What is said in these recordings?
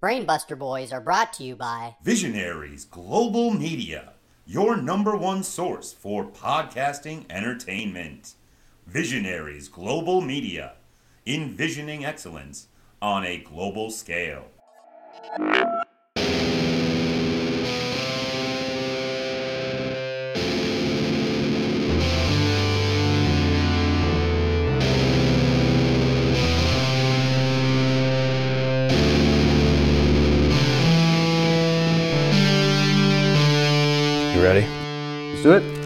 Brainbuster Boys are brought to you by Visionaries Global Media, your number one source for podcasting entertainment. Visionaries Global Media, envisioning excellence on a global scale. Do it.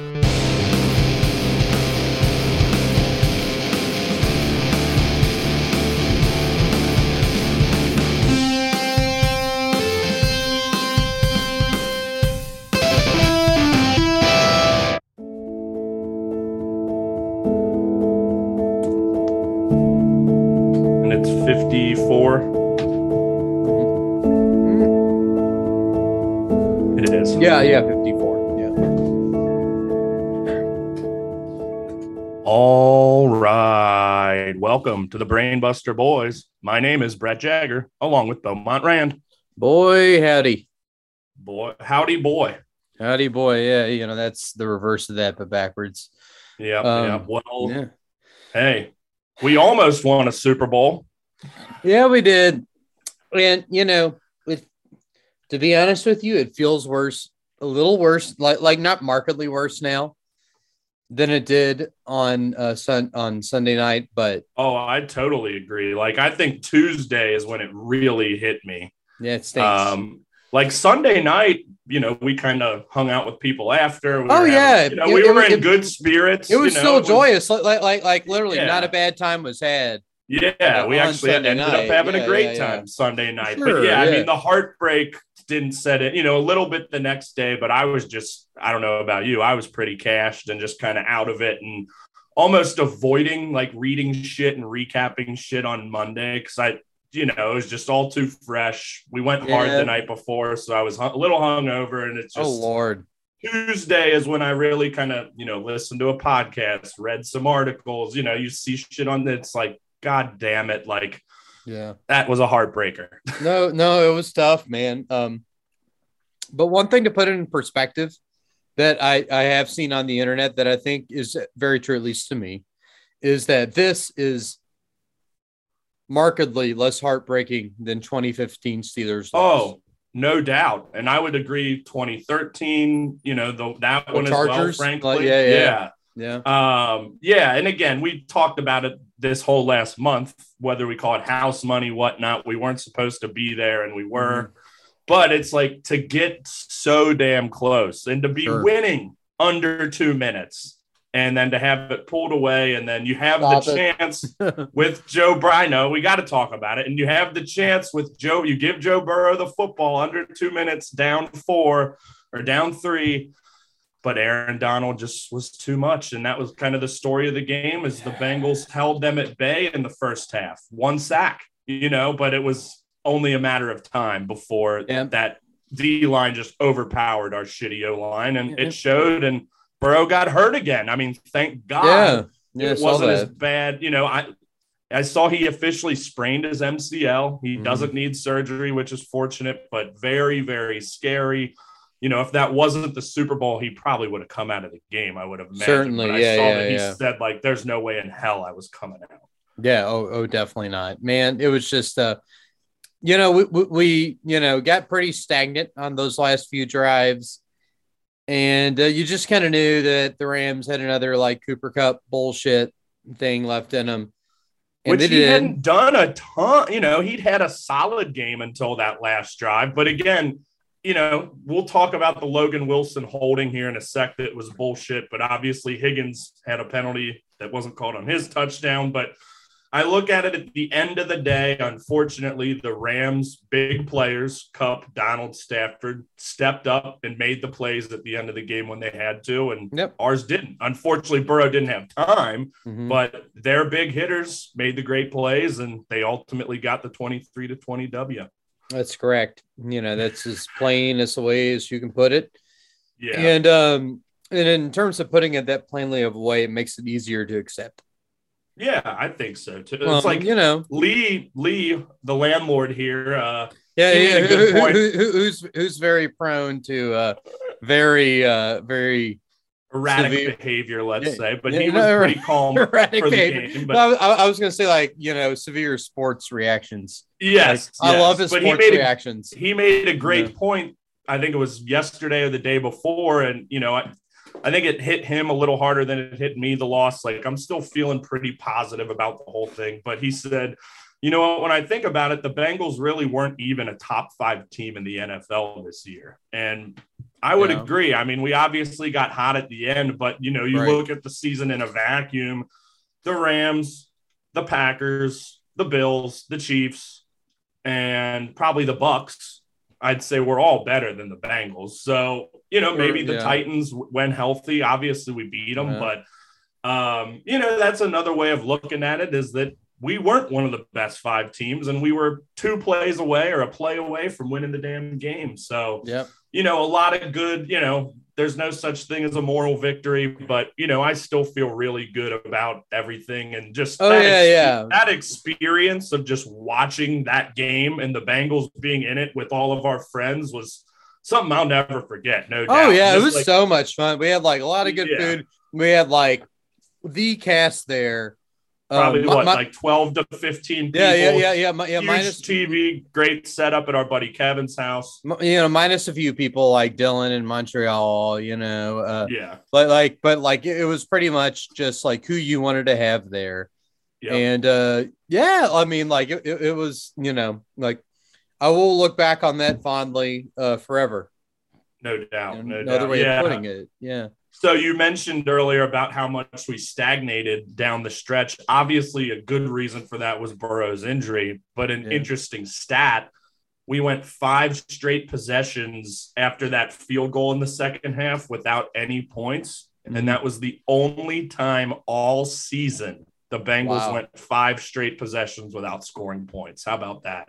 To the Brainbuster Boys. My name is Brett Jagger, along with Beaumont Rand. Boy, howdy. Boy, howdy, boy. Howdy, boy. Yeah, you know, that's the reverse of that, but backwards. Yeah, Um, yeah. Well, Yeah. hey, we almost won a Super Bowl. Yeah, we did. And, you know, with, to be honest with you, it feels worse, a little worse, like, like not markedly worse now than it did on uh sun on Sunday night, but Oh, I totally agree. Like, I think Tuesday is when it really hit me. yeah, it stinks. Um, like Sunday night, you know, we kind of hung out with people after. We Oh, having- yeah. you know, It- we it- were in it- good spirits. it was you know, still joyous, like, like, like, like literally Yeah. not a bad time was had. Yeah, Yeah, we actually Sunday ended night. up having Yeah, a great yeah. time Sunday night. Sure, but yeah, I mean, the heartbreak didn't set it, you know, a little bit the next day, but I was just, I don't know about you, I was pretty cashed and just kind of out of it and almost avoiding like reading shit and recapping shit on Monday because I, you know, it was just all too fresh. We went hard the night before, so I was a little hungover and it's oh, just. oh Lord. Tuesday is when I really kind of, you know, listened to a podcast, read some articles. You know, you see shit on it's like, God damn it. Like, Yeah. that was a heartbreaker. No, no, it was tough, man. Um, but one thing to put it in perspective that I, I have seen on the internet that I think is very true, at least to me, is that this is markedly less heartbreaking than 2015 Steelers. loss. Oh, no doubt. And I would agree 2013, you know, the, that The one as well, Chargers? frankly. Like, yeah, yeah. yeah. yeah, Um, yeah, and again, we talked about it this whole last month, whether we call it house money, whatnot. We weren't supposed to be there, and we were. Mm-hmm. But it's like to get so damn close and to be Sure. winning under two minutes, and then to have it pulled away, and then you have Stop the it. chance with Joe Brino. We got to talk about it, and you have the chance with Joe. You give Joe Burrow the football under two minutes, down four or down three but Aaron Donald just was too much. And that was kind of the story of the game is the Bengals held them at bay in the first half. One sack, you know, but it was only a matter of time before Yeah. that D line just overpowered our shitty O line and it showed and Burrow got hurt again. I mean, thank God yeah, yeah. It wasn't as bad. You know, I I saw he officially sprained his MCL. He Mhm. doesn't need surgery, which is fortunate, but very, very scary. You know, if that wasn't the Super Bowl, he probably would have come out of the game. I would have imagined. Certainly, But I yeah, saw yeah, that he yeah. said like, "There's no way in hell I was coming out." Yeah. Oh, oh, definitely not, man. It was just, uh, you know, we, we, we you know, got pretty stagnant on those last few drives. And uh, you just kind of knew that the Rams had another like Cooper Kupp bullshit thing left in them. And Which he did. hadn't done a ton. You know, he'd had a solid game until that last drive. But again, you know, we'll talk about the Logan Wilson holding here in a sec that was bullshit. But obviously, Higgins had a penalty that wasn't called on his touchdown. But I look at it at the end of the day. Unfortunately, the Rams' big players, Kupp, Donald, Stafford, stepped up and made the plays at the end of the game when they had to, and Yep. ours didn't. Unfortunately, Burrow didn't have time, Mhm. but their big hitters made the great plays, and they ultimately got the twenty-three to twenty W. That's correct. You know, that's as plain as the way as you can put it. Yeah, And um, and in terms of putting it that plainly of a way, it makes it easier to accept. yeah, I think so too. It's Um, like you know, Lee, Lee, the landlord here, uh, Yeah, yeah. good who- point. who- who- who's who's very prone to uh, very uh, very erratic Severe- behavior, let's Yeah, say. But yeah, he was no, pretty calm erratic for the behavior. game. No, I, I was gonna say like you know severe sports reactions. yes, Like, I love his But he sports a reactions. he made a great Yeah. point. I think it was yesterday or the day before, and you know, I, I think it hit him a little harder than it hit me. The loss, like I'm still feeling pretty positive about the whole thing. But he said, you know what? When I think about it, the Bengals really weren't even a top five team in the NFL this year, and I would Yeah. agree. I mean, we obviously got hot at the end, but you know, you Right. look at the season in a vacuum. The Rams, the Packers, the Bills, the Chiefs, and probably the Bucks. I'd say we're all better than the Bengals. So, you know, maybe the Yeah. Titans, when healthy, obviously we beat them. Yeah. But, um, you know, that's another way of looking at it is that we weren't one of the best five teams and we were two plays away or a play away from winning the damn game. So, Yep. You know, a lot of good, you know, there's no such thing as a moral victory, but you know, I still feel really good about everything and just Oh, that, yeah, yeah. that experience of just watching that game and the Bengals being in it with all of our friends was something I'll never forget. No oh, doubt. Oh yeah, it was like- so much fun. We had like a lot of good Yeah. food. We had like the cast there. Um, probably mi- what, mi- like 12 to 15 people. yeah, yeah, yeah, yeah, yeah. Huge Minus TV, great setup at our buddy Kevin's house. you know, minus a few people like Dylan in Montreal. You know, uh, Yeah. but like, but like, it, was pretty much just like who you wanted to have there. Yeah. And uh, yeah, I mean, like it, it, it was, you know, like I will look back on that fondly uh, forever. No doubt. No know, doubt. Another way yeah. of putting it. Yeah. So you mentioned earlier about how much we stagnated down the stretch. Obviously, a good reason for that was Burrow's injury, but an Yeah. interesting stat. We went five straight possessions after that field goal in the second half without any points. Mhm. And that was the only time all season the Bengals Wow. went five straight possessions without scoring points. How about that?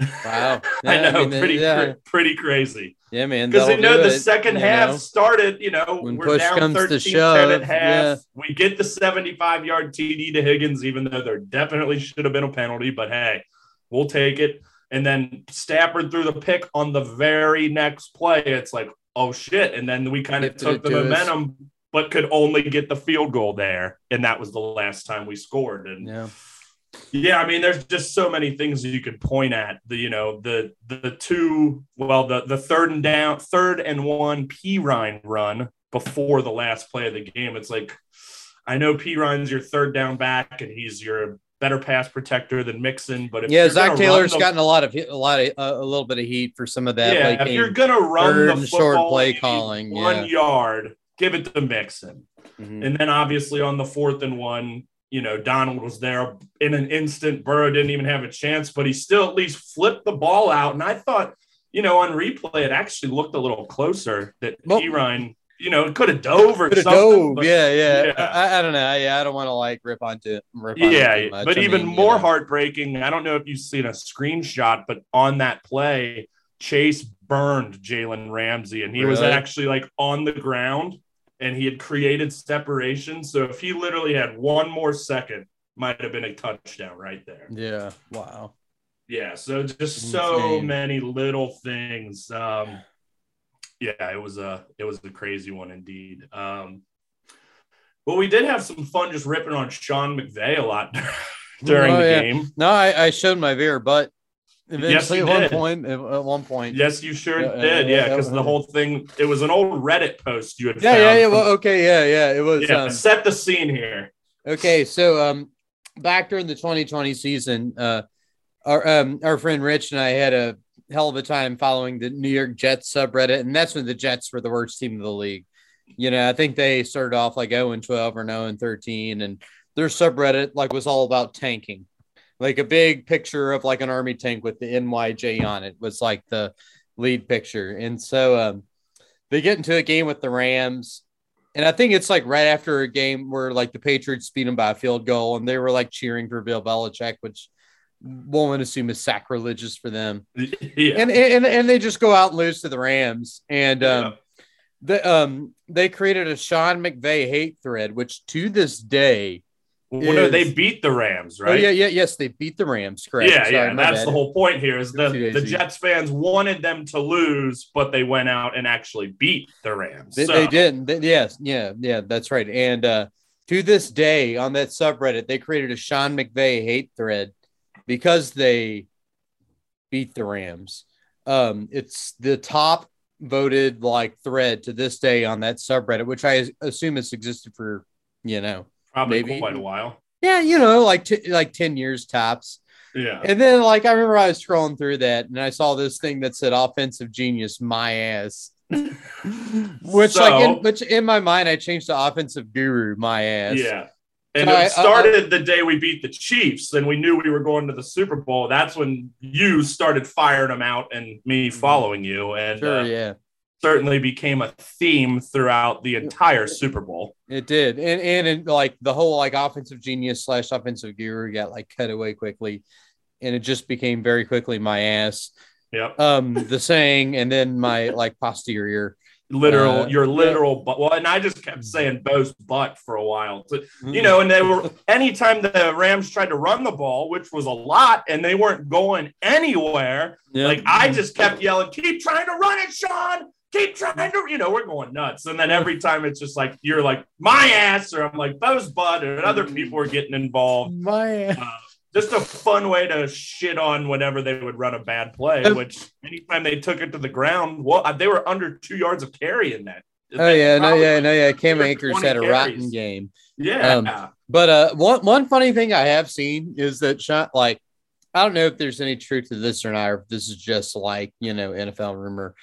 Wow. I Yeah, know, mean, pretty, yeah, cr- pretty crazy yeah, man. because that'll know the it, second half know? started, you know, When we're push down comes to 13 10 shove, at half. yeah. We get the 75 yard TD to Higgins, even though there definitely should have been a penalty, but hey, we'll take it. And then Stafford threw the pick on the very next play. It's like, oh shit. And then we kind of took the to us. momentum, but could only get the field goal there. And that was the last time we scored. And Yeah. Yeah, I mean, there's just so many things you could point at. The you know the the two well the the third and down third and one Perine run before the last play of the game. It's like I know Perine's your third down back and he's your better pass protector than Mixon, but if Yeah, Zac Taylor's the- gotten a lot of a lot of uh, a little bit of heat for some of that. yeah, like if you're gonna run the and short football play and you need calling, one yeah. yard, give it to Mixon. Mhm. And then obviously on the fourth and one, you know, Donald was there in an instant. Burrow didn't even have a chance, but he still at least flipped the ball out. And I thought, you know, on replay, it actually looked a little closer that Well-. Ryan, you know, could have dove or Could something. dove, but- yeah, yeah. yeah. I, I don't know. Yeah, I don't want to like rip onto rip on it Yeah, but I even mean, you more know. heartbreaking. I don't know if you've seen a screenshot, but on that play, Chase burned Jalen Ramsey, and he was actually like on the ground, and he had created separation. So if he literally had one more second, might have been a touchdown right there. Yeah. Wow. Yeah. So just so many little things. Um, yeah, it was a it was a crazy one indeed. Um, but we did have some fun just ripping on Sean McVay a lot during Oh, the yeah. game. No, I, I showed my veer, but eventually you at one did. point, at one point. Yes, you sure Yeah, did. yeah, Yeah, because yeah. the whole thing it was an old Reddit post you had Yeah, found. yeah, yeah. from- Well, okay, yeah, yeah. It was. yeah, Um, set the scene here. Okay, so um, back during the 2020 season, uh, our um, our friend Rich and I had a hell of a time following the New York Jets subreddit, and that's when the Jets were the worst team of the league. You know, I think they started off like 0 and 12 or 0 and 13, and their subreddit like was all about tanking, like a big picture of like an army tank with the NYJ on it was like the lead picture, and so um, they get into a game with the Rams. And I think it's like right after a game where like the Patriots beat them by a field goal and they were like cheering for Bill Belichick, which one would assume is sacrilegious for them. yeah. And, and and they just go out and lose to the Rams. And um, the, um, they created a Sean McVay hate thread, which to this day Well, no, they beat the Rams, right? Oh yeah, yeah, yes, they beat the Rams. Correct. Yeah, Sorry, yeah. my That's bad. the whole point here is the, the. Jets fans wanted them to lose, but they went out and actually beat the Rams. They, So- they did. They- yes, yeah, yeah, that's right. And uh, to this day, on that subreddit, they created a Sean McVay hate thread because they beat the Rams. Um, it's the top voted like thread to this day on that subreddit, which I assume has existed for you know, Probably maybe- quite a while. yeah, you know, like t- like ten years tops. Yeah. And then, like, I remember I was scrolling through that and I saw this thing that said "offensive genius, my ass," which, So- like, in, which in my mind, I changed to "offensive guru, my ass." Yeah. And So I- it started the day we beat the Chiefs, and we knew we were going to the Super Bowl. That's when you started firing them out, and me following you, and Mm-hmm. sure, uh, yeah, certainly became a theme throughout the entire Super Bowl. it did, and and it, like the whole like offensive genius slash offensive guru got like cut away quickly, and it just became very quickly my ass. Yep, Um, the saying, and then my like posterior. literal, uh, your yeah. literal. But well, and I just kept saying Bo's butt for a while. So, Mm-hmm. you know, and they were anytime the Rams tried to run the ball, which was a lot, and they weren't going anywhere. Yeah. Like I just kept yelling, "Keep trying to run it, Sean! Keep trying to." You know, we're going nuts. And then every time it's just like you're like my ass, or I'm like Bo's butt, and other people are getting involved. my ass. Uh, just a fun way to shit on whenever they would run a bad play. Which anytime they took it to the ground, well, uh, they were under two yards of carry in that. Oh yeah, no, yeah, no, yeah. Cam 20 Akers had a rotten game. Yeah. Um, But uh, one one funny thing I have seen is that shot like I don't know if there's any truth to this or not, or if this is just like you know NFL rumor,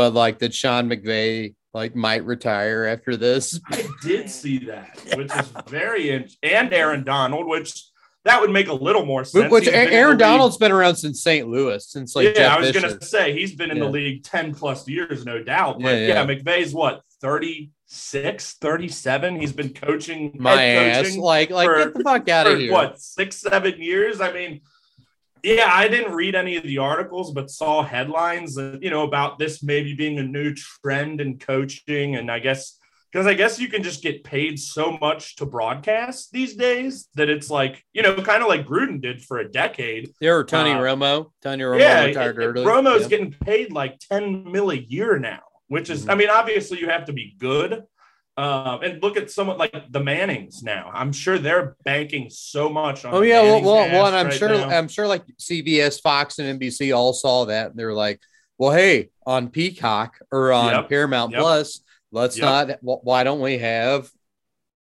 but like that Sean McVay like might retire after this. I did see that, which is very in- and Aaron Donald, which that would make a little more sense. Which He's been Aaron Donald's been around since St. Louis, since like yeah, Jeff I was gonna say he's been in Yeah. the league 10 plus years, no doubt. But Yeah, yeah, yeah. McVay's what 36, 37. He's been coaching My head ass, coaching like like for- get the fuck out of here. what six, seven years. I mean, yeah, I didn't read any of the articles, but saw headlines, uh, you know, about this maybe being a new trend in coaching, and I guess because I guess you can just get paid so much to broadcast these days that it's like you know, kind of like Gruden did for a decade. There were Tony Uh, Romo. Tony Romo yeah, retired it- early. Romo's Yeah. getting paid like ten mil a year now, which is, Mhm. I mean, obviously you have to be good. Um, and look at someone like the Mannings now. I'm sure they're banking so much on. Oh yeah, well, Mannings well, well, and I'm right sure, now. I'm sure, like CBS, Fox, and NBC all saw that. And they're like, "Well, hey, on Peacock or on Yep, Paramount yep. Plus, let's Yep. not. Why don't we have,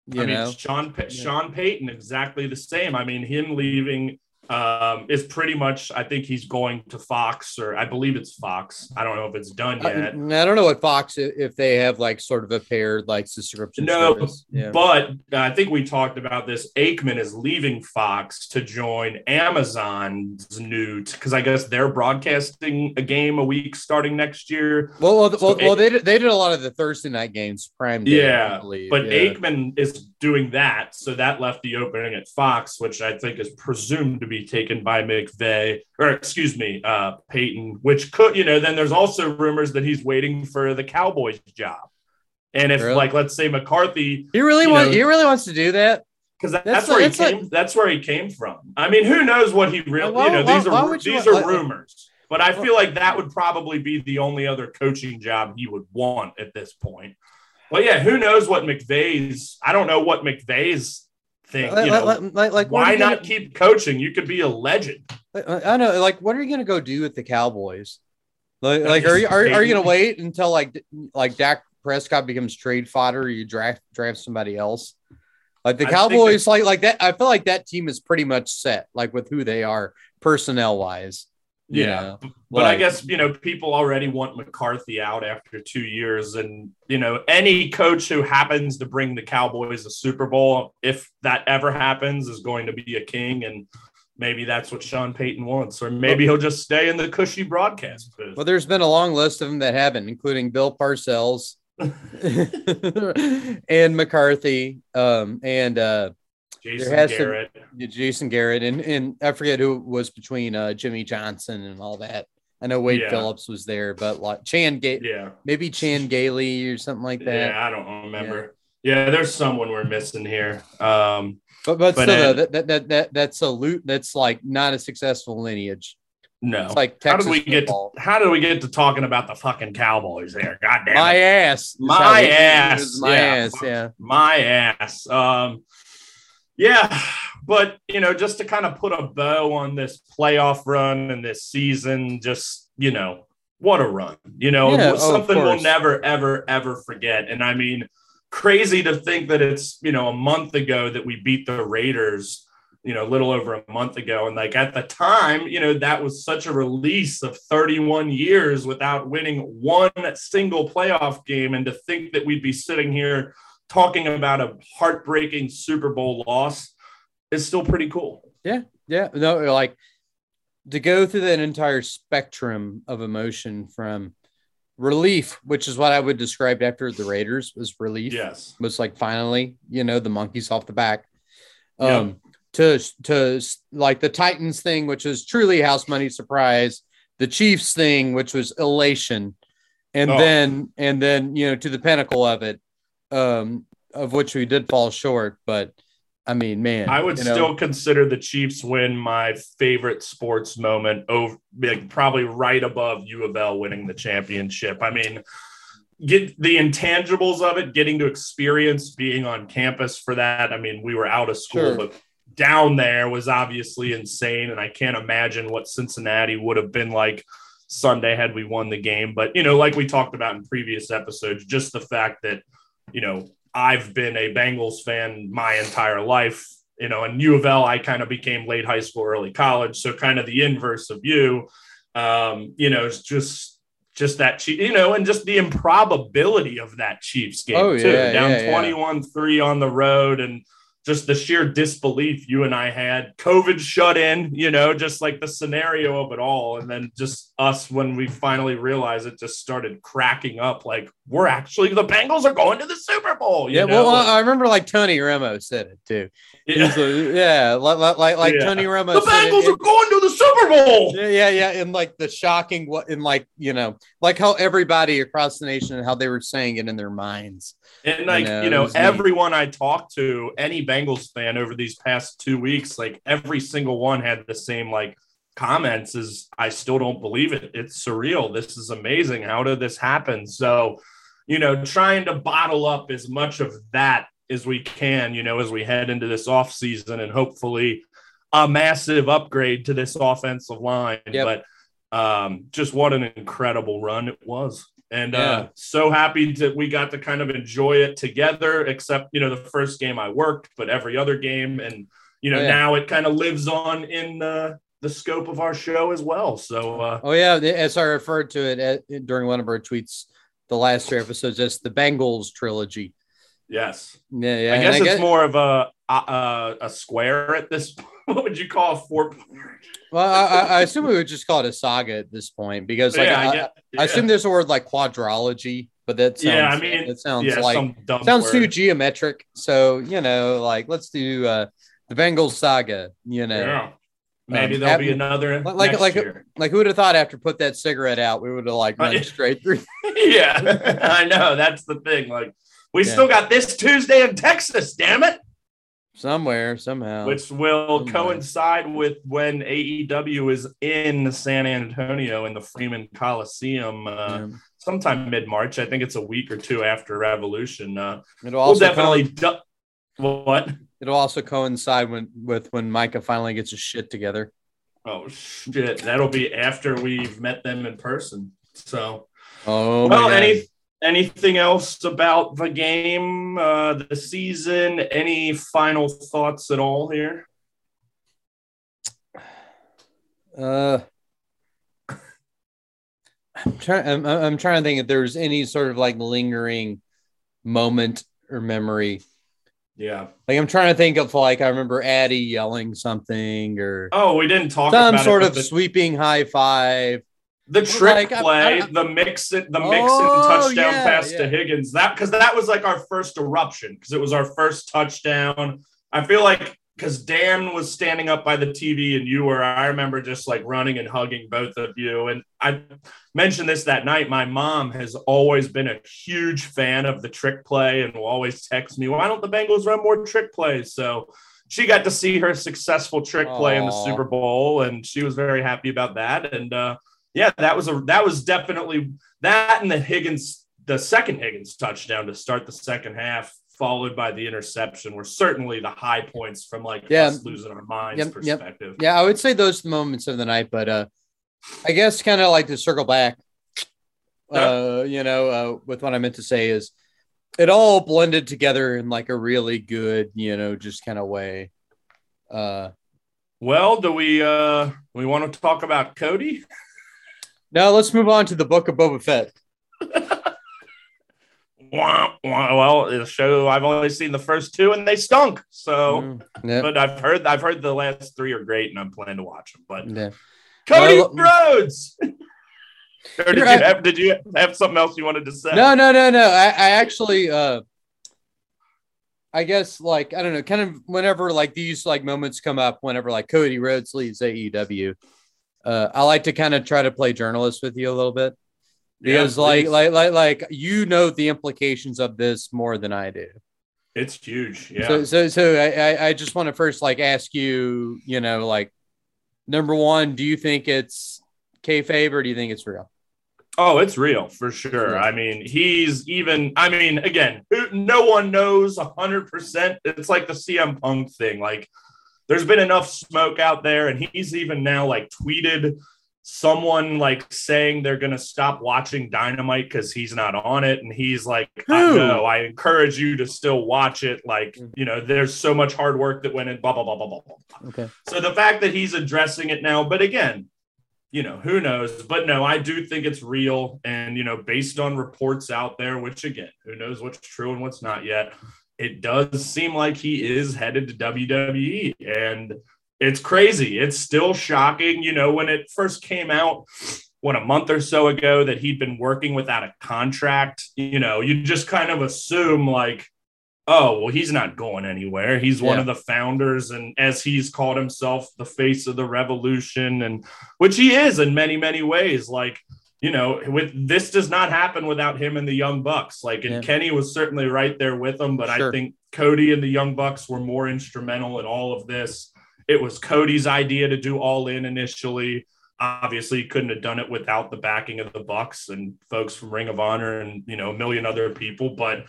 you I mean, know, Sean Sean Payton exactly the same. I mean, him leaving um, is pretty much. I think he's going to Fox, or I believe it's Fox. I don't know if it's done yet. I don't know what Fox if they have like sort of a paired like subscription. No, yeah. But I think we talked about this. Aikman is leaving Fox to join Amazon's new because I guess they're broadcasting a game a week starting next year. Well, well, So well, well, they did, they did a lot of the Thursday night games, prime day, I Yeah. But yeah. Aikman is doing that, so that left the opening at Fox, which I think is presumed to be taken by McVay, or excuse me, uh, Payton. Which could, you know, then there's also rumors that he's waiting for the Cowboys job. And if, Really? like, let's say McCarthy, he really wants he really wants to do that. because that's, That's where like- he like- came. that's where he came from. I mean, who knows what he really? Why- you know, why- these are these want- are rumors. But I feel like that would probably be the only other coaching job he would want at this point. But yeah, who knows what McVay's? I don't know what McVay's thing. Like, You know, like, like, like, why you gonna- not keep coaching? You could be a legend. I know, like, what are you gonna go do with the Cowboys? Like, like, are you are, are you gonna wait until like like Dak Prescott becomes trade fodder? Or you draft draft somebody else? Like the I Cowboys, like like that. I feel like that team is pretty much set, like with who they are personnel wise. Yeah. But I guess you know people already want McCarthy out after two years, and you know any coach who happens to bring the Cowboys a Super Bowl, if that ever happens, is going to be a king, and maybe that's what Sean Payton wants, or maybe he'll just stay in the cushy broadcast booth. Well, there's been a long list of them that haven't, including Bill Parcells and McCarthy, um, and uh, Jason has to- Garrett, Jason Garrett, and and I forget who was between uh, Jimmy Johnson and all that. I know Wade Yeah. Phillips was there, but like Chan Ga- yeah, maybe Chan Gailey or something like that. yeah, I don't remember. Yeah, there's someone we're missing here. Um, But but, But, still, though, that, that that that that's a loot. That's like not a successful lineage. no. It's like how Texas did we get? To, how did we get to talking about the fucking Cowboys there? God damn my it. ass. My how ass, My yeah. ass. Yeah. my ass. Um, yeah, but you know, just to kind of put a bow on this playoff run and this season, just you know, what a run! You know, Yeah, oh, something we'll never, ever, ever forget. And I mean, crazy to think that it's you know a month ago that we beat the Raiders. You know, a little over a month ago, and like at the time, you know, that was such a release of 31 years without winning one single playoff game, and to think that we'd be sitting here talking about a heartbreaking Super Bowl loss is still pretty cool. Yeah. Yeah. No, like to go through that entire spectrum of emotion from relief, which is what I would describe after the Raiders was relief. Yes. Was like finally, you know, the monkeys off the back. Um to to like the Titans thing, which was truly house money surprise, the Chiefs thing, which was elation, and Oh. then and then you know to the pinnacle of it, um, of which we did fall short. But I mean, man, I would you know, still consider the Chiefs win my favorite sports moment over like, probably right above U of L winning the championship. I mean, get the intangibles of it, getting to experience being on campus for that. I mean, we were out of school, Sure. but down there was obviously insane. And I can't imagine what Cincinnati would have been like Sunday had we won the game. But, you know, like we talked about in previous episodes, just the fact that, you know, I've been a Bengals fan my entire life, you know, and U of L, I kind of became late high school, early college. So kind of the inverse of you, um, you know, it's just, just that, you know, and just the improbability of that Chiefs game Oh, too, yeah, down yeah, yeah. 21 3 on the road. And just the sheer disbelief you and I had, COVID shut in, you know, just like the scenario of it all. And then just us when we finally realized it just started cracking up like we're actually the Bengals are going to the Super Bowl. Yeah, know? well, I remember like Tony Romo said it too. Yeah. Like, yeah, like like like, Yeah. Tony Romo. the said it Bengals in- are going to the Super Bowl. yeah, yeah, yeah, and like the shocking what in like you know like how everybody across the nation and how they were saying it in their minds. And like, know, you know, was neat. everyone I talked to, any Bengals fan over these past two weeks, like every single one had the same like comments is I still don't believe it. It's surreal. This is amazing. How did this happen? So, you know, trying to bottle up as much of that as we can, you know, as we head into this off season and hopefully a massive upgrade to this offensive line. Yep. But um, just what an incredible run it was. And Yeah. uh, so happy that we got to kind of enjoy it together, except, you know, the first game I worked, but every other game. And, you know, Oh, yeah. now it kind of lives on in uh, the scope of our show as well. So, uh, Oh yeah, as I referred to it at, during one of our tweets, the last two episodes, that's the Bengals trilogy. yes. Yeah, yeah. I guess it's get- more of a, a a square at this. What would you call a four? Well, I, I- assume we would just call it a saga at this point because like yeah, I, I, get, I assume there's a word like quadrology, but that sounds Yeah, I mean, it sounds yeah, like sounds too geometric. So you know, like let's do uh the Bengals saga. You know, Yeah. Maybe Um, there'll be another like- like- year. like who would have thought after put that cigarette out, we would have like run straight through. yeah, I know. That's the thing. Like, we Yeah. still got this Tuesday in Texas, damn it, somewhere somehow. which will Somewhere. coincide with when AEW is in San Antonio in the Freeman Coliseum uh, Yeah. sometime mid March. I think it's a week or two after Revolution. Uh, It'll we'll also definitely. co- du- what? it'll also coincide when, with when Micah finally gets his shit together. Oh, shit. That'll be after we've met them in person. So. Oh, well, any anything else about the game, uh, the season? Any final thoughts at all here? Uh, I'm trying. I'm, I'm trying to think if there's any sort of like lingering moment or memory. Yeah. Like I'm trying to think of like I remember Addie yelling something or Oh, we didn't talk some sort of the, sweeping high five. The trick like, I- play, I- the Mixon, the mix Oh, and touchdown yeah, pass yeah. to Higgins. That because that was like our first eruption because it was our first touchdown. I feel like because Dan was standing up by the TV and you were, I remember just like running and hugging both of you. And I mentioned this that night. My mom has always been a huge fan of the trick play and will always text me, why don't the Bengals run more trick plays? So she got to see her successful trick play in the Super Bowl and she was very happy about that. And uh, yeah, that was a, that was definitely that and the Higgins, the second Higgins touchdown to start the second half followed by the interception were certainly the high points from like yeah. us losing our minds yep, perspective. Yep. Yeah, I would say those moments of the night, but uh I guess kind of like to circle back. Uh, you know, uh, with what I meant to say is it all blended together in like a really good, you know, just kind of way. Uh well, do we uh we want to talk about Cody? No, let's move on to the book of Boba Fett. well, the show I've only seen the first two and they stunk. So, mm, yeah. but I've heard I've heard the last three are great and I'm planning to watch them. But yeah. Cody well, Rhodes. did you have did you have something else you wanted to say? No, no, no, no. I, I actually uh I guess like I don't know, kind of whenever like these like moments come up, whenever like Cody Rhodes leaves AEW, uh, I like to kind of try to play journalist with you a little bit because yeah, like like like like you know the implications of this more than I do. It's huge. Yeah. So so so I I just want to first like ask you, you know, like number one, do you think it's kayfabe or do you think it's real? Oh, it's real for sure. I mean, he's even. I mean, again, no one knows hundred percent. It's like the CM Punk thing. Like, there's been enough smoke out there, and he's even now like tweeted someone like saying they're going to stop watching Dynamite because he's not on it. And he's like, I know, I encourage you to still watch it. Like, mm. you know, there's so much hard work that went in, blah, blah, blah, blah, blah, blah. Okay. So the fact that he's addressing it now, but again, you know, who knows? But no, I do think it's real. And, you know, based on reports out there, which again, who knows what's true and what's not yet, it does seem like he is headed to WWE. And, it's crazy. It's still shocking. You know, when it first came out, what a month or so ago, that he'd been working without a contract, you know, you just kind of assume like, oh, well, he's not going anywhere. He's yeah. one of the founders, and as he's called himself, the face of the revolution, and which he is in many, many ways. Like, you know, with this does not happen without him and the Young Bucks. Like, and yeah. Kenny was certainly right there with him, but sure. I think Cody and the Young Bucks were more instrumental in all of this. It was Cody's idea to do all in initially. Obviously, he couldn't have done it without the backing of the Bucks and folks from Ring of Honor and you know a million other people. But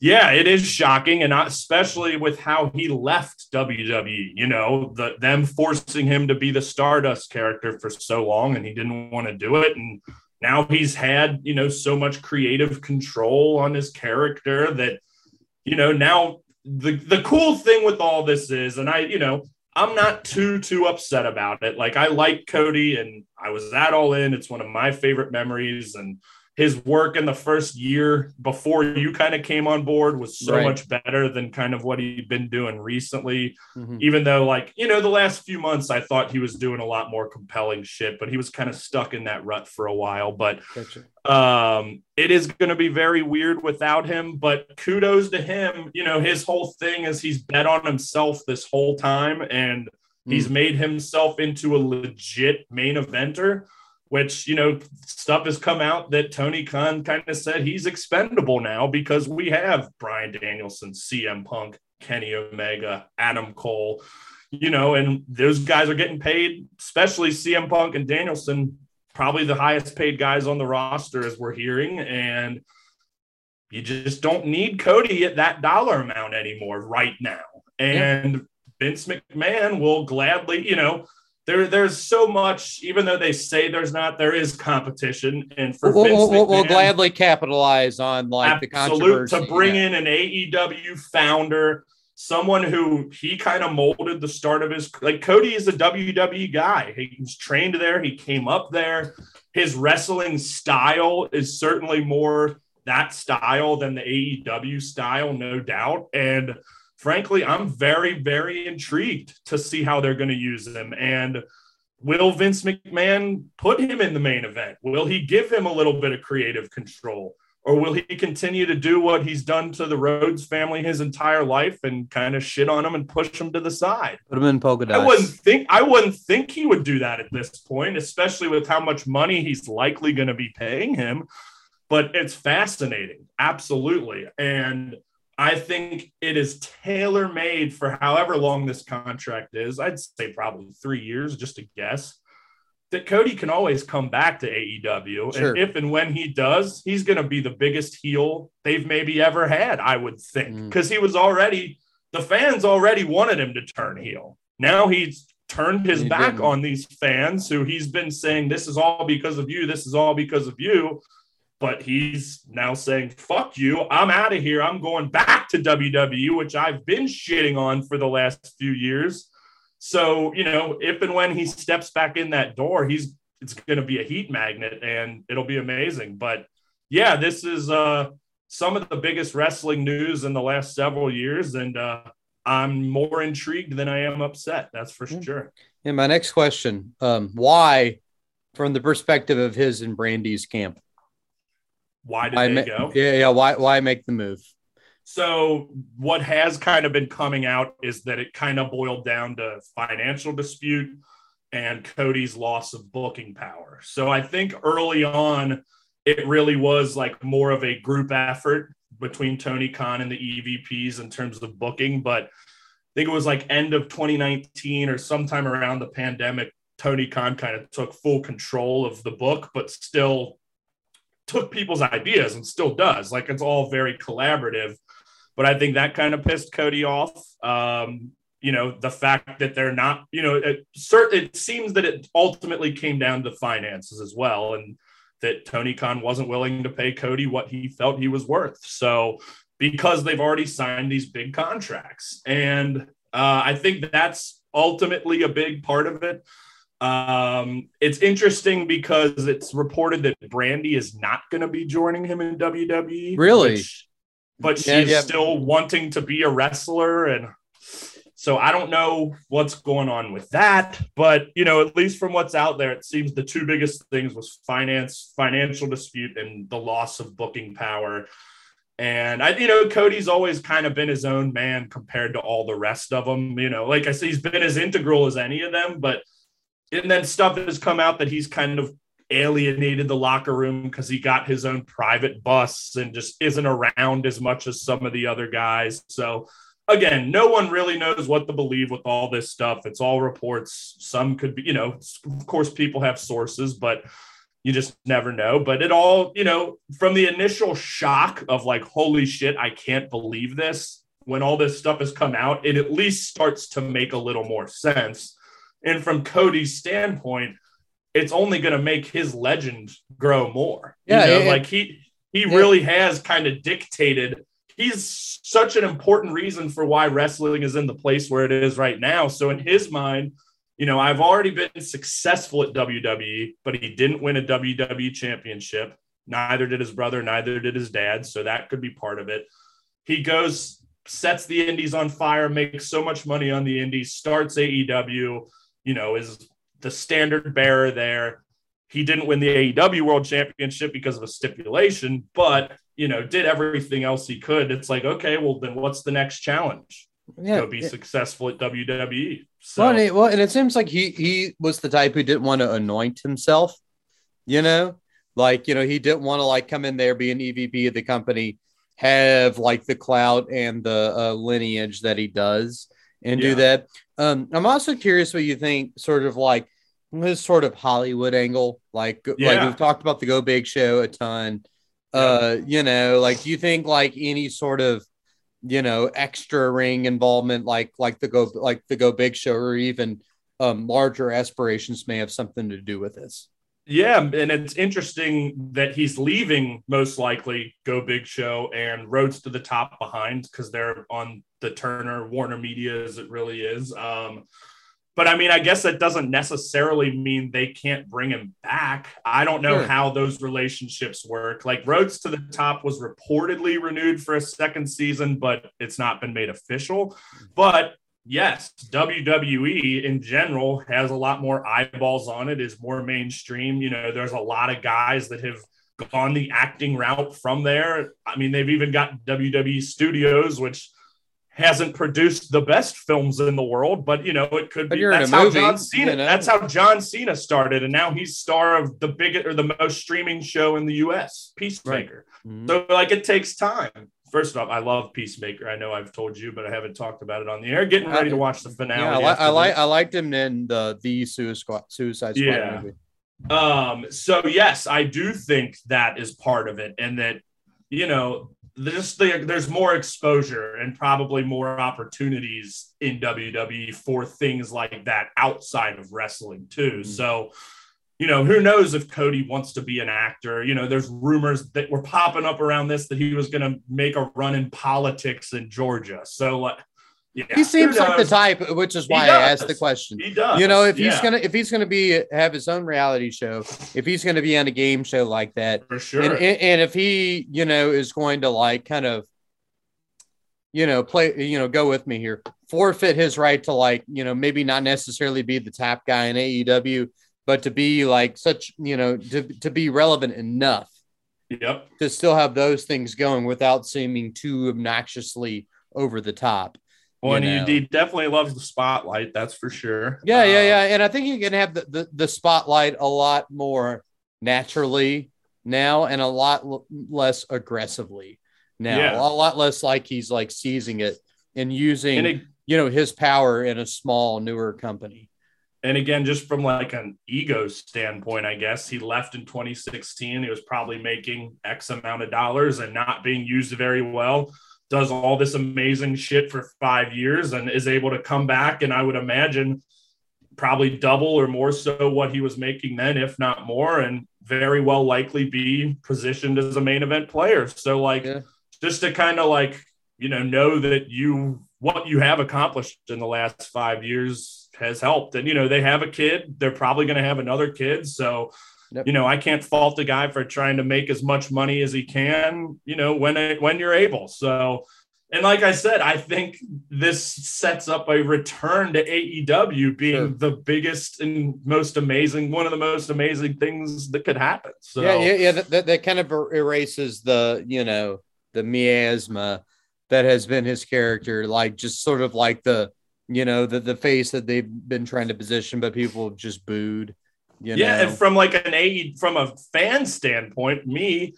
yeah, it is shocking, and especially with how he left WWE. You know, the, them forcing him to be the Stardust character for so long, and he didn't want to do it. And now he's had you know so much creative control on his character that you know now the the cool thing with all this is, and I you know I'm not too too upset about it. Like I like Cody and I was that all in. It's one of my favorite memories and his work in the first year before you kind of came on board was so right. much better than kind of what he'd been doing recently. Mm-hmm. Even though, like, you know, the last few months, I thought he was doing a lot more compelling shit, but he was kind of stuck in that rut for a while. But gotcha. um, it is going to be very weird without him. But kudos to him. You know, his whole thing is he's bet on himself this whole time and mm. he's made himself into a legit main eventer which you know stuff has come out that Tony Khan kind of said he's expendable now because we have Bryan Danielson, CM Punk, Kenny Omega, Adam Cole, you know, and those guys are getting paid, especially CM Punk and Danielson, probably the highest paid guys on the roster as we're hearing, and you just don't need Cody at that dollar amount anymore right now. And yeah. Vince McMahon will gladly, you know, there there's so much even though they say there's not there is competition. And for we'll, McMahon, we'll gladly capitalize on like the controversy to bring yeah. in an AEW founder someone who he kind of molded the start of his like Cody is a WWE guy. He's trained there. He came up there. His wrestling style is certainly more that style than the AEW style no doubt. And frankly, I'm very, very intrigued to see how they're going to use him. And will Vince McMahon put him in the main event? Will he give him a little bit of creative control? or will he continue to do what he's done to the Rhodes family his entire life and kind of shit on him and push him to the side? Put him in polka dots. I wouldn't think I wouldn't think he would do that at this point, especially with how much money he's likely going to be paying him. But it's fascinating, absolutely, and I think it is tailor made for however long this contract is. I'd say probably three years, just a guess that Cody can always come back to AEW. Sure. And if and when he does, he's going to be the biggest heel they've maybe ever had, I would think, because mm. he was already, the fans already wanted him to turn heel. Now he's turned his he back didn't. on these fans who he's been saying, This is all because of you. This is all because of you. But he's now saying, Fuck you. I'm out of here. I'm going back to WWE, which I've been shitting on for the last few years so, you know, if and when he steps back in that door, he's it's going to be a heat magnet and it'll be amazing. But yeah, this is uh, some of the biggest wrestling news in the last several years. And uh, I'm more intrigued than I am upset. That's for sure. And my next question um, why, from the perspective of his and Brandi's camp? Why did they ma- go? Yeah, yeah. Why, why make the move? So what has kind of been coming out is that it kind of boiled down to financial dispute and Cody's loss of booking power. So I think early on it really was like more of a group effort between Tony Khan and the EVPs in terms of booking, but I think it was like end of 2019 or sometime around the pandemic Tony Khan kind of took full control of the book but still took people's ideas and still does. Like it's all very collaborative. But I think that kind of pissed Cody off. Um, you know, the fact that they're not, you know, it, it seems that it ultimately came down to finances as well. And that Tony Khan wasn't willing to pay Cody what he felt he was worth. So, because they've already signed these big contracts. And uh, I think that's ultimately a big part of it. Um, it's interesting because it's reported that Brandi is not going to be joining him in WWE. Really? Which, but she's yeah, yeah. still wanting to be a wrestler and so I don't know what's going on with that, but you know, at least from what's out there, it seems the two biggest things was finance, financial dispute, and the loss of booking power. And I, you know, Cody's always kind of been his own man compared to all the rest of them. You know, like I said, he's been as integral as any of them, but and then stuff has come out that he's kind of alienated the locker room because he got his own private bus and just isn't around as much as some of the other guys. So again, no one really knows what to believe with all this stuff. It's all reports. Some could be, you know, of course, people have sources, but you just never know. But it all, you know, from the initial shock of like, holy shit, I can't believe this. When all this stuff has come out, it at least starts to make a little more sense. And from Cody's standpoint, it's only going to make his legend grow more. Yeah, you know, like he he really has kind of dictated. He's such an important reason for why wrestling is in the place where it is right now. So in his mind, you know, I've already been successful at WWE, but he didn't win a WWE championship. Neither did his brother, neither did his dad. So that could be part of it. He goes, sets the indies on fire, makes so much money on the indies, starts AEW, you know, is the standard bearer there. He didn't win the AEW World Championship because of a stipulation, but you know, did everything else he could. It's like, okay, well, then what's the next challenge? Yeah, Go be yeah. successful at WWE. So, well and, it, well, and it seems like he he was the type who didn't want to anoint himself. You know, like you know, he didn't want to like come in there, be an EVP of the company, have like the clout and the uh, lineage that he does, and yeah. do that. Um, I'm also curious what you think, sort of like this sort of Hollywood angle. Like, yeah. like we've talked about the Go Big Show a ton. Uh, you know, like do you think like any sort of you know extra ring involvement, like like the Go like the Go Big Show, or even um, larger aspirations may have something to do with this? Yeah, and it's interesting that he's leaving most likely Go Big Show and Rhodes to the Top behind because they're on the Turner Warner Media as it really is. Um, but I mean, I guess that doesn't necessarily mean they can't bring him back. I don't know sure. how those relationships work. Like Rhodes to the Top was reportedly renewed for a second season, but it's not been made official. But yes, WWE in general has a lot more eyeballs on it, is more mainstream. You know, there's a lot of guys that have gone the acting route from there. I mean, they've even got WWE Studios, which hasn't produced the best films in the world, but you know, it could But be you're in that's how movie, John Cena you know? that's how John Cena started, and now he's star of the biggest or the most streaming show in the US, Peacemaker. Mhm. So like it takes time. First off, I love Peacemaker. I know I've told you, but I haven't talked about it on the air. Getting ready to watch the finale. yeah, I, li- I like. I liked him in the the Suicide Suicide Squad Yeah. movie. Um, so yes, I do think that is part of it, and that you know, there's the, there's more exposure and probably more opportunities in WWE for things like that outside of wrestling too. Mhm. So, you know, who knows if Cody wants to be an actor? You know, there's rumors that were popping up around this that he was going to make a run in politics in Georgia. So, like, yeah, He seems like the type, which is why I asked the question. He does. You know, if he's gonna if he's gonna be have his own reality show, if he's gonna be on a game show like that, for sure. and, and and if he you know is going to like kind of you know play you know go with me here forfeit his right to like you know maybe not necessarily be the top guy in AEW but to be like such you know to, to be relevant enough yep. to still have those things going without seeming too obnoxiously over the top Well, and you he, know. he definitely loves the spotlight. That's for sure. Yeah, yeah, Um, yeah. And I think you can have the, the, the spotlight a lot more naturally now and a lot l- less aggressively now. Yeah. A lot less like he's like seizing it and using, And, it, you know, his power in a small, newer company. And again, just from like an ego standpoint, I guess he left in 2016. He was probably making X amount of dollars and not being used very well. Does all this amazing shit for five years and is able to come back. And I would imagine probably double or more so what he was making then, if not more, and very well likely be positioned as a main event player. So, like, Yeah. just to kind of like, you know, know that you, what you have accomplished in the last five years has helped. And, you know, they have a kid, they're probably going to have another kid. So, Yep. you know, I can't fault the guy for trying to make as much money as he can, you know, when it, when you're able. So, and like I said, I think this sets up a return to AEW being Sure. the biggest and most amazing, one of the most amazing things that could happen. So, yeah, yeah, yeah. That, that, kind of er- erases the, you know, the miasma that has been his character, like just sort of like the, you know, the, the face that they've been trying to position, but people just booed. You yeah, know? and from like an A from a fan standpoint, me,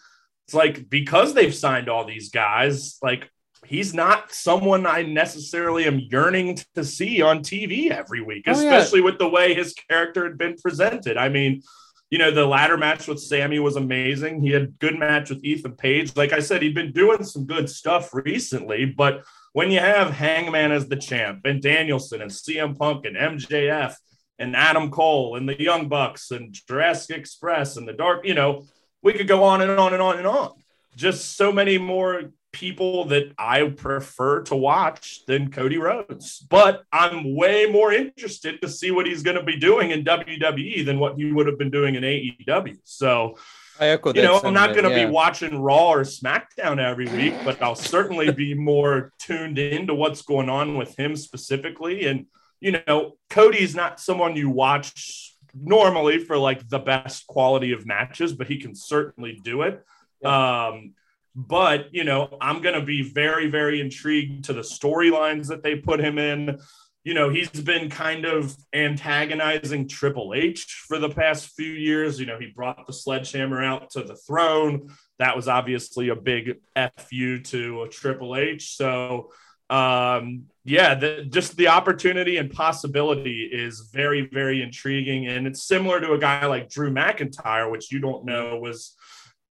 it's like because they've signed all these guys, like he's not someone I necessarily am yearning to see on TV every week, Oh, yeah. especially with the way his character had been presented. I mean, you know, the ladder match with Sammy was amazing. He had good match with Ethan Page. Like I said, he'd been doing some good stuff recently, but when you have Hangman as the champ and Danielson and CM Punk and MJF and Adam Cole and the Young Bucks and Jurassic Express and the Dark, you know, we could go on and on and on and on. Just so many more people that I prefer to watch than Cody Rhodes. But I'm way more interested to see what he's going to be doing in WWE than what he would have been doing in AEW. So, I echo that. you know, I'm not going to sentiment, be watching Raw or SmackDown every week, but I'll certainly be more tuned into what's going on with him specifically. And, you know, Cody's not someone you watch normally for like the best quality of matches, but he can certainly do it. Um, but, you know, I'm going to be very, very intrigued to the storylines that they put him in you know, he's been kind of antagonizing Triple H for the past few years. You know, he brought the sledgehammer out to the throne. That was obviously a big FU to a Triple H. So, um, yeah, the, just the opportunity and possibility is very, very intriguing. And it's similar to a guy like Drew McIntyre, which you don't know was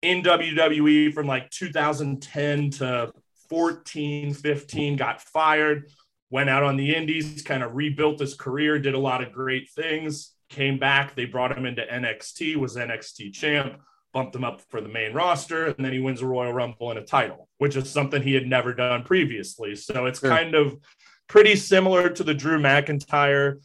in WWE from like 2010 to 14, 15, got fired went out on the indies, kind of rebuilt his career, did a lot of great things, came back. They brought him into NXT, was NXT champ, bumped him up for the main roster, and then he wins a Royal Rumble and a title, which is something he had never done previously. So it's Sure. kind of pretty similar to the Drew McIntyre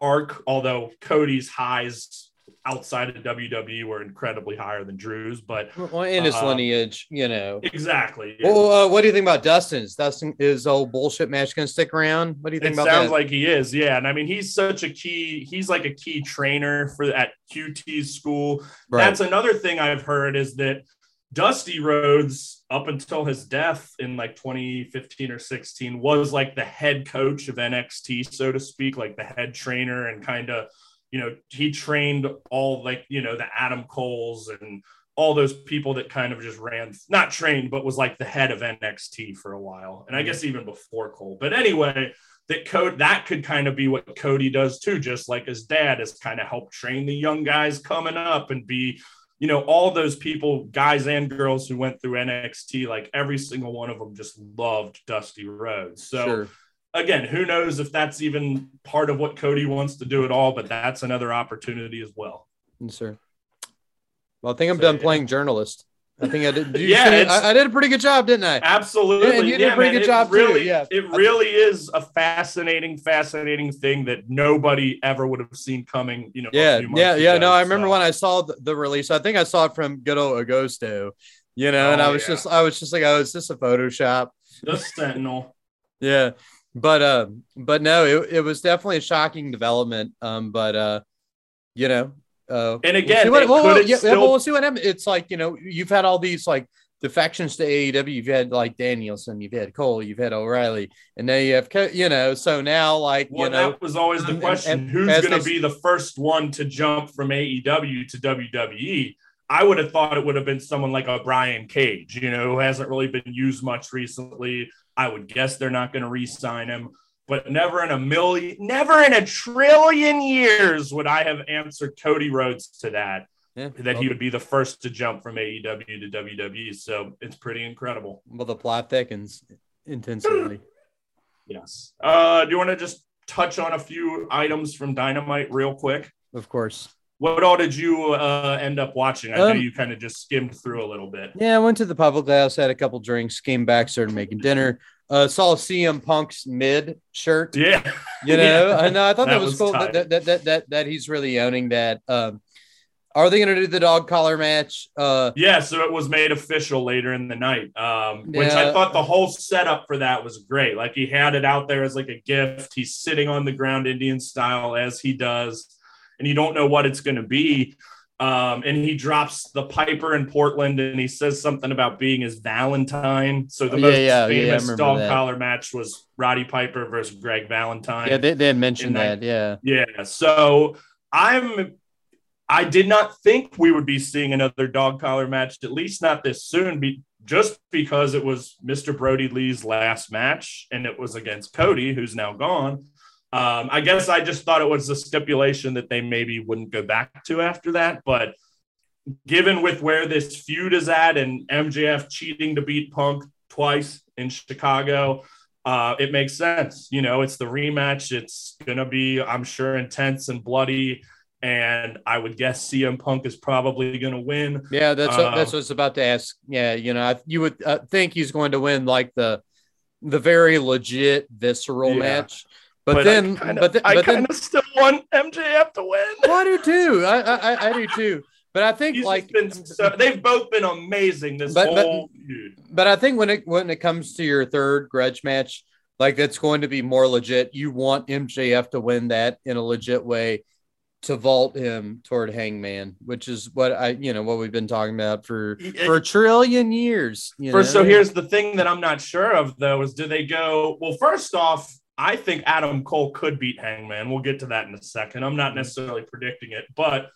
arc, although Cody's highs outside of WWE were incredibly higher than Drew's, but Well, in his Uh, lineage, you know. exactly. yeah. Well, uh, what do you think about Dustin's? Dustin is old bullshit match going to stick around? What do you think It about sounds that? like he is, yeah. And I mean, he's such a key. He's like a key trainer for at QT's school. Right. That's another thing I've heard is that Dusty Rhodes, up until his death in like 2015 or 16, was like the head coach of NXT, so to speak, like the head trainer, and kind of, you know, he trained all like you know the Adam Coles and all those people that kind of just ran, not trained, but was like the head of NXT for a while, and I guess even before Cole. But anyway, that code that could kind of be what Cody does too, just like his dad has kind of helped train the young guys coming up and be, you know, all those people, guys and girls who went through NXT, like every single one of them just loved Dusty Rhodes. So sure. Again, who knows if that's even part of what Cody wants to do at all, but that's another opportunity as well. Yes, sir. Well, I think I'm So, done yeah. playing journalist. I think I did. did Yeah, see it? it's- I, I did a pretty good job, didn't I? Absolutely. Yeah, and you did a pretty man, good job, too, really, yeah. It really is a fascinating, fascinating thing that nobody ever would have seen coming, you know. Yeah, yeah, yeah. ago, No, I remember so. when I saw the, the release. I think I saw it from good old Agosto. You know, and Oh, I was yeah. just, I was just like, oh, is this a Photoshop? the Sentinel. Yeah, but uh, but no, it, it was definitely a shocking development. Um, but uh, you know, uh, And we'll again, see what, well, well, yeah, still- well, we'll see what happens. It's like you know, you've had all these like defections to AEW. You've had like Danielson, you've had Cole, you've had O'Reilly, and now you have, Co- you know, so now like Well, you know, that was always the question: and Who's going to be the first one to jump from AEW to WWE? I would have thought it would have been someone like a Brian Cage, you know, who hasn't really been used much recently. I would guess they're not going to re-sign him, but never in a million, never in a trillion years would I have answered Cody Rhodes to that. yeah, That well, he would be the first to jump from AEW to WWE. So it's pretty incredible. well, the plot thickens intensely. Yes. Uh, do you want to just touch on a few items from Dynamite real quick? of course. What all did you uh, end up watching? I know Um, you kind of just skimmed through a little bit. Yeah, I went to the public house, had a couple drinks, came back, started making dinner. Uh, saw CM Punk's mid shirt. Yeah. You know, Yeah. I know. I thought that, That was, was cool. That, that, that that that he's really owning that. Um, are they going to do the dog collar match? Uh, Yeah, so it was made official later in the night, um, which I thought the whole setup for that was great. Like he had it out there as like a gift. He's sitting on the ground Indian style as he does, and you don't know what it's going to be. Um, and he drops the Piper in Portland, and he says something about being his Valentine. So the Oh, yeah, most yeah, yeah, famous remember dog that. collar match was Roddy Piper versus Greg Valentine. yeah, they, they had mentioned And that. Yeah, Yeah. So I'm I did not think we would be seeing another dog collar match, at least not this soon, be, just because it was Mr. Brodie Lee's last match and it was against Cody, who's now gone. Um, I guess I just thought it was a stipulation that they maybe wouldn't go back to after that. But given with where this feud is at and MJF cheating to beat Punk twice in Chicago, uh, it makes sense. You know, it's the rematch. It's going to be, I'm sure, intense and bloody. And I would guess CM Punk is probably going to win. yeah. That's what, Uh, that's what I was about to ask. Yeah, you know, I, you would uh, think he's going to win like the the very legit visceral Yeah. match, but, I then kinda- but, th- I but then kind of still want MJF to win. well, I do too. I, I I- I do too. But I think He's like so, they've both been amazing this But- but- whole feud. But I think when it when it comes to your third grudge match, like that's going to be more legit. You want MJF to win that in a legit way to vault him toward Hangman, which is what I you know what we've been talking about for for a trillion years. You First, know? so here's the thing that I'm not sure of though is do they go well? First off, I think Adam Cole could beat Hangman. We'll get to that in a second. I'm not necessarily predicting it, but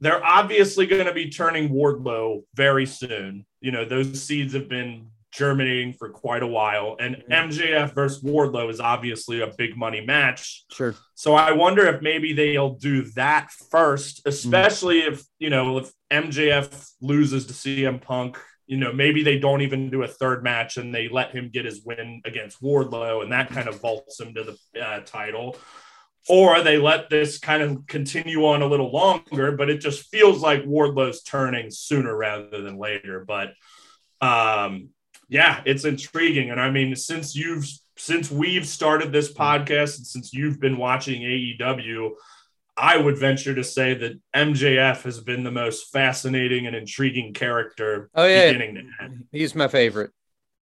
they're obviously going to be turning Wardlow very soon. You know, those seeds have been germinating for quite a while, and MJF versus Wardlow is obviously a big money match. sure. So I wonder if maybe they'll do that first, mm. especially if you know if MJF loses to CM Punk. You know, maybe they don't even do a third match and they let him get his win against Wardlow, and that kind of vaults him to the uh, title. Or they let this kind of continue on a little longer, but it just feels like Wardlow's turning sooner rather than later. But um, yeah, it's intriguing. And I mean, since you've since we've started this podcast and since you've been watching AEW, I would venture to say that MJF has been the most fascinating and intriguing character Oh, yeah. beginning to end. He's my favorite.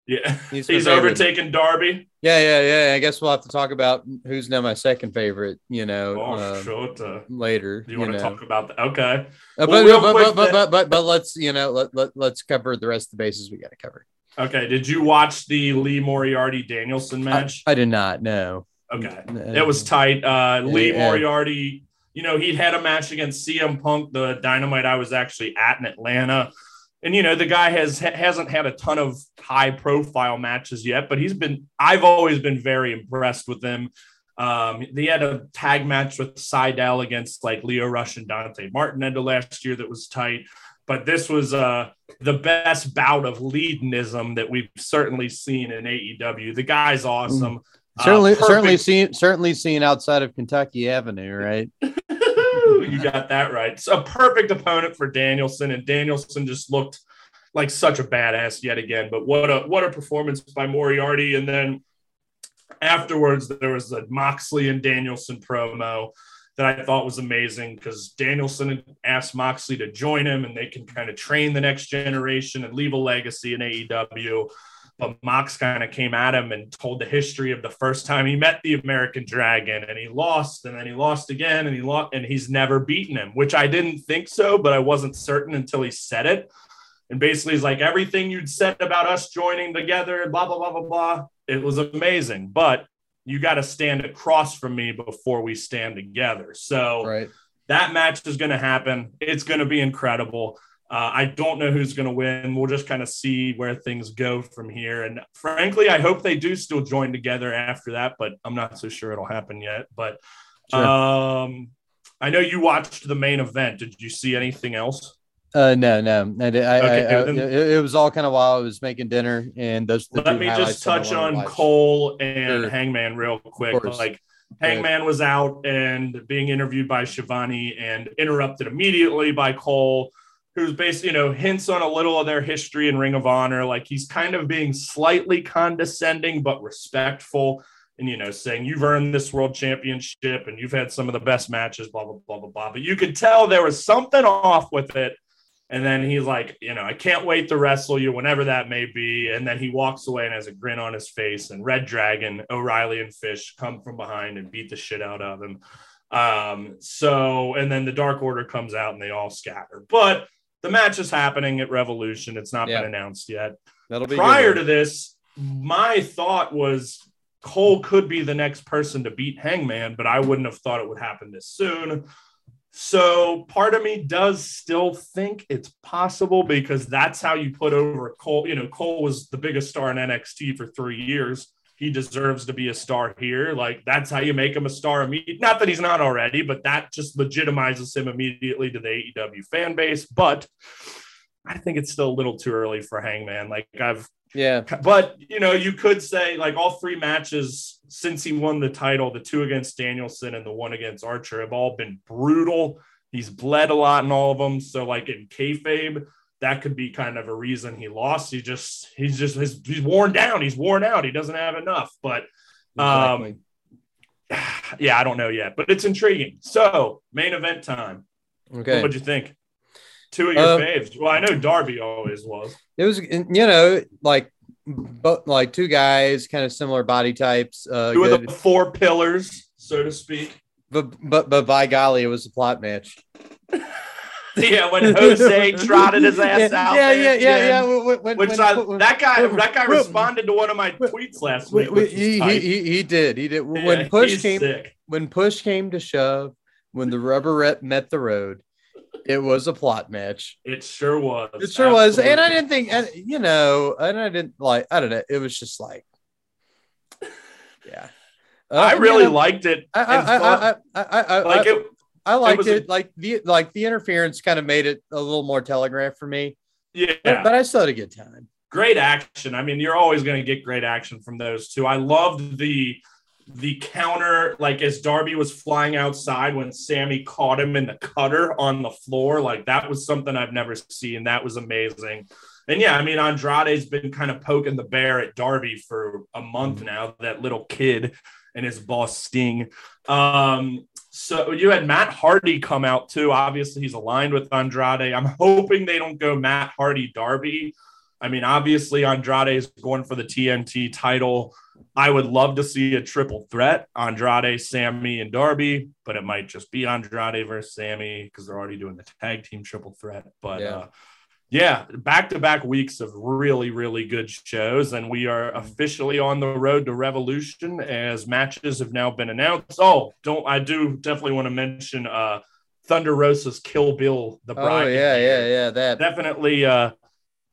Yeah. He's He's, overtaken Darby. Yeah, yeah, yeah. I guess we'll have to talk about who's now my second favorite. You know, Oh, uh, shut up. later. Do you, want to talk about that? Okay. Uh, but, real but, but, but, but, but, but let's you know let, let let's cover the rest of the bases we got to cover. Okay. Did you watch the Lee Moriarty Danielson match? I did not know. okay. Uh, It was tight. Uh, Lee Yeah. Moriarty, you know, he'd had a match against CM Punk, the dynamite I was actually at in Atlanta. And, you know, the guy has hasn't had a ton of high profile matches yet, but he's been, I've always been very impressed with him. Um, he had a tag match with Sydal against like Lio Rush and Dante Martin end of last year that was tight. But this was uh, the best bout of leadonism that we've certainly seen in AEW. The guy's awesome. Uh, certainly, uh, certainly seen certainly seen outside of Kentucky Avenue, right? you got that right. So a perfect opponent for Danielson, and Danielson just looked like such a badass yet again. But what a what a performance by Moriarty! And then afterwards, there was a Moxley and Danielson promo that I thought was amazing because Danielson asked Moxley to join him, and they can kind of train the next generation and leave a legacy in AEW. But Mox kind of came at him and told the history of the first time he met the American Dragon, and he lost, and then he lost again, and he lost, and he's never beaten him, which I didn't think so, but I wasn't certain until he said it. And basically, he's like, everything you'd said about us joining together, blah, blah, blah, blah, blah. It was amazing, but you got to stand across from me before we stand together. So, Right. that match is going to happen. It's going to be incredible. Uh, I don't know who's going to win. We'll just kind of see where things go from here. And frankly, I hope they do still join together after that, but I'm not so sure it'll happen yet. But Sure. um, I know you watched the main event. Did you see anything else? Uh, no, no, I, I, Okay, I, then- it, it was all kind of while I was making dinner, and those. the Let me just touch on. Cole and Sure. Hangman real quick. Like. Hangman was out and being interviewed by Schiavone and interrupted immediately by Cole, who's basically, you know, hints on a little of their history in Ring of Honor. Like he's kind of being slightly condescending but respectful. And you know, saying you've earned this world championship and you've had some of the best matches, blah blah blah blah blah. But you could tell there was something off with it. And then he's like, you know, I can't wait to wrestle you whenever that may be. And then he walks away and has a grin on his face. And Red Dragon, O'Reilly, and Fish come from behind and beat the shit out of him. Um, so, and then the Dark Order comes out and they all scatter. But the match is happening at Revolution. It's not Yeah. been announced yet. That'll be Prior to this, my thought was Cole could be the next person to beat Hangman, but I wouldn't have thought it would happen this soon. So part of me does still think it's possible because that's how you put over Cole. You know, Cole was the biggest star in NXT for three years. He deserves to be a star here. Like that's how you make him a star immediately. Not that he's not already, but that just legitimizes him immediately to the AEW fan base. But I think it's still a little too early for Hangman. Like I've yeah, but you know, you could say like all three matches since he won the title, the two against Danielson and the one against Archer, have all been brutal. He's bled a lot in all of them. So, like in kayfabe, that could be kind of a reason he lost. He just he's just he's, he's worn down. He's worn out. He doesn't have enough. But exactly. um, yeah, I don't know yet, but it's intriguing. So, main event time. okay. What'd you think? Two of your Um, faves. Well, I know Darby always was. It was, you know, like, but like two guys, kind of similar body types. Uh, Two of the four pillars, so to speak. but but but by golly, it was a plot match. Yeah, when Jose trotted his ass yeah, out. Yeah, yeah, yeah, yeah. When, Which when- I, when- that guy, that guy responded to one of my tweets last week. he, he, he did he did Yeah, when push came sick. when push came to shove when the rubber met the road it was a plot match It sure was. it sure was and i didn't think you know and i didn't like i don't know it was just like yeah Uh, I you really know, liked it. I, I, I, I, like it. I liked was it, a- like the like the interference kind of made it a little more telegraphed for me Yeah, but, but i still had a good time great action. I mean, you're always going to get great action from those two. I loved the the counter, like as Darby was flying outside when Sammy caught him in the cutter on the floor. Like that was something I've never seen. That was amazing. and yeah, I mean Andrade's been kind of poking the bear at Darby for a month Mm-hmm. now. That little kid and his boss Sting. Um, so you had Matt Hardy come out too. Obviously, he's aligned with Andrade. I'm hoping they don't go Matt Hardy Darby. I mean, obviously Andrade is going for the TNT title. I would love to see a triple threat Andrade, Sammy, and Darby, but it might just be Andrade versus Sammy because they're already doing the tag team triple threat. But Yeah. uh, yeah, back to back weeks of really, really good shows. And we are officially on the road to Revolution as matches have now been announced. Oh, don't I do definitely want to mention uh, Thunder Rosa's Kill Bill, the bride. Oh yeah, yeah, yeah. That. Definitely uh,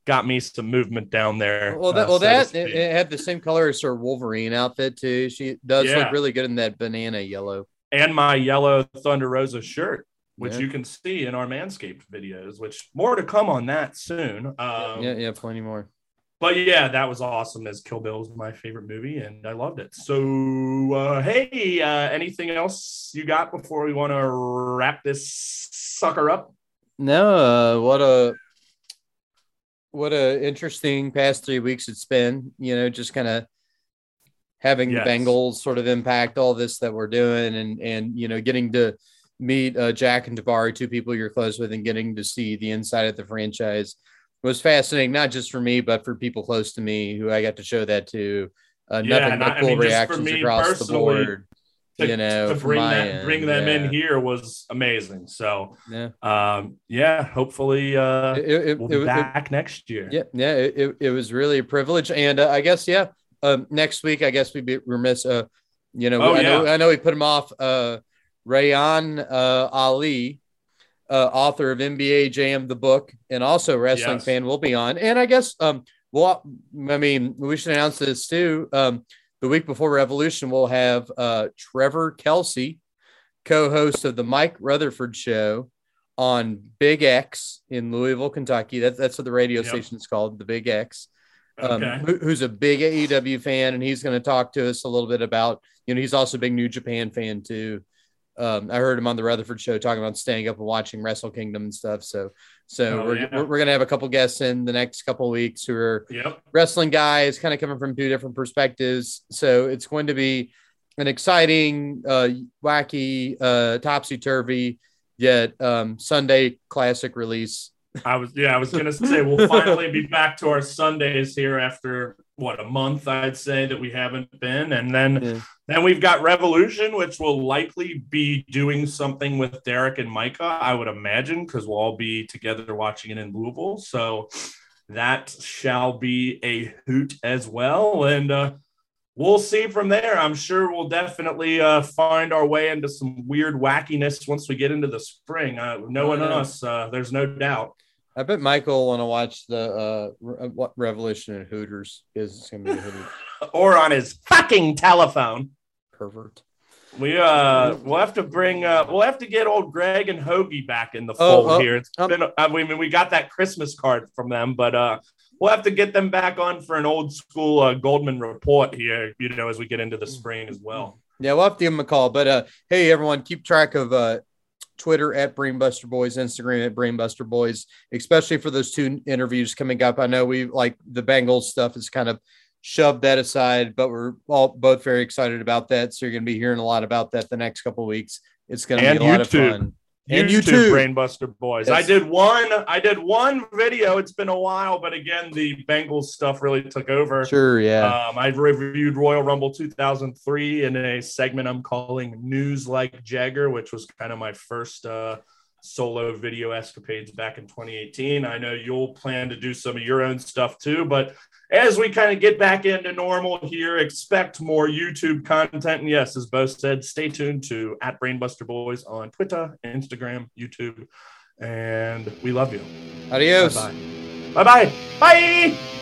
got me some movement down there. well, that uh, well so that it, it had the same color as her Wolverine outfit too. She does Yeah. look really good in that banana yellow. and my yellow Thunder Rosa shirt, which Yeah. you can see in our Manscaped videos, which more to come on that soon. Um, yeah, yeah, plenty more. But yeah, that was awesome as Kill Bill was my favorite movie and I loved it. So, uh, hey, uh, anything else you got before we want to wrap this sucker up? No, uh, what a what a interesting past three weeks it's been. You know, just kind of having Yes. the Bengals sort of impact all this that we're doing, and and you know, getting to meet uh, Jack and Tabari, two people you're close with, and getting to see the inside of the franchise was fascinating, not just for me, but for people close to me who I got to show that to. Uh, Yeah, nothing but I- I cool mean, just for reactions me across the board. To, You know, to bring that, bring them yeah. in here was amazing. So, Yeah, um, yeah, hopefully uh, it, it, we'll it- back next year. Yeah, yeah, it, it, was really a privilege, and uh, I guess yeah, um, next week I guess we'd be remiss. Uh, you know, Oh, I know yeah. I know we put them off. Uh, Reyan uh, Ali, uh, author of NBA Jam the book, and also wrestling Yes. fan, will be on. And I guess um, well, I mean, we should announce this too. Um, the week before Revolution, we'll have uh, Trevor Kelsey, co-host of the Mike Rutherford Show on Big X in Louisville, Kentucky. That's that's what the radio Yep. is called, the Big X. Um, Okay. who, who's a big AEW fan, and he's going to talk to us a little bit about. You know, he's also a big New Japan fan too. Um, I heard him on the Rutherford show talking about staying up and watching Wrestle Kingdom and stuff. So, so Oh, we're, yeah. we're, to have a couple guests in the next couple weeks who are Yep. wrestling guys, kind of coming from two different perspectives. So it's going to be an exciting, uh, wacky, uh, topsy turvy, yet um, Sunday classic release. I was yeah, I was gonna say we'll finally be back to our Sundays here after what a month I'd say that we haven't been, and then Yeah. then we've got Revolution, which will likely be doing something with Derek and Micah, I would imagine, because we'll all be together watching it in Louisville. So that shall be a hoot as well, and uh, we'll see from there. I'm sure we'll definitely uh, find our way into some weird wackiness once we get into the spring. Uh, knowing Oh, yeah. us, uh, there's no doubt. I bet Michael want to watch the uh, what Revolution and Hooters is going to be a hoot or on his fucking telephone. pervert. We uh we'll have to bring uh we'll have to get old Greg and Hoagie back in the Oh, fold oh, here. It's um, been I mean we got that Christmas card from them, but uh we'll have to get them back on for an old school uh, Goldman report here, you know, as we get into the spring as well. Yeah, we'll have to give him a call. But uh, hey, everyone, keep track of uh, Twitter at Brainbuster Boys, Instagram at Brainbuster Boys, especially for those two interviews coming up. I know we like the Bengals stuff is kind of shoved that aside, but we're all both very excited about that. So you're going to be hearing a lot about that the next couple of weeks. It's going to And be a lot of fun. And YouTube YouTube. Brainbuster Boys. Yes. I did one I did one video. It's been a while, but again, the Bengals stuff really took over. Sure, yeah. Um, I reviewed Royal Rumble 2003 in a segment I'm calling News Like Jagger, which was kind of my first uh, solo video escapades back in 2018. I know you'll plan to do some of your own stuff too, but as we kind of get back into normal here, expect more YouTube content. And yes, as Bo said, stay tuned to at Brainbuster Boys on Twitter, Instagram, YouTube. And we love you. Adios. Bye-bye. Bye-bye. Bye.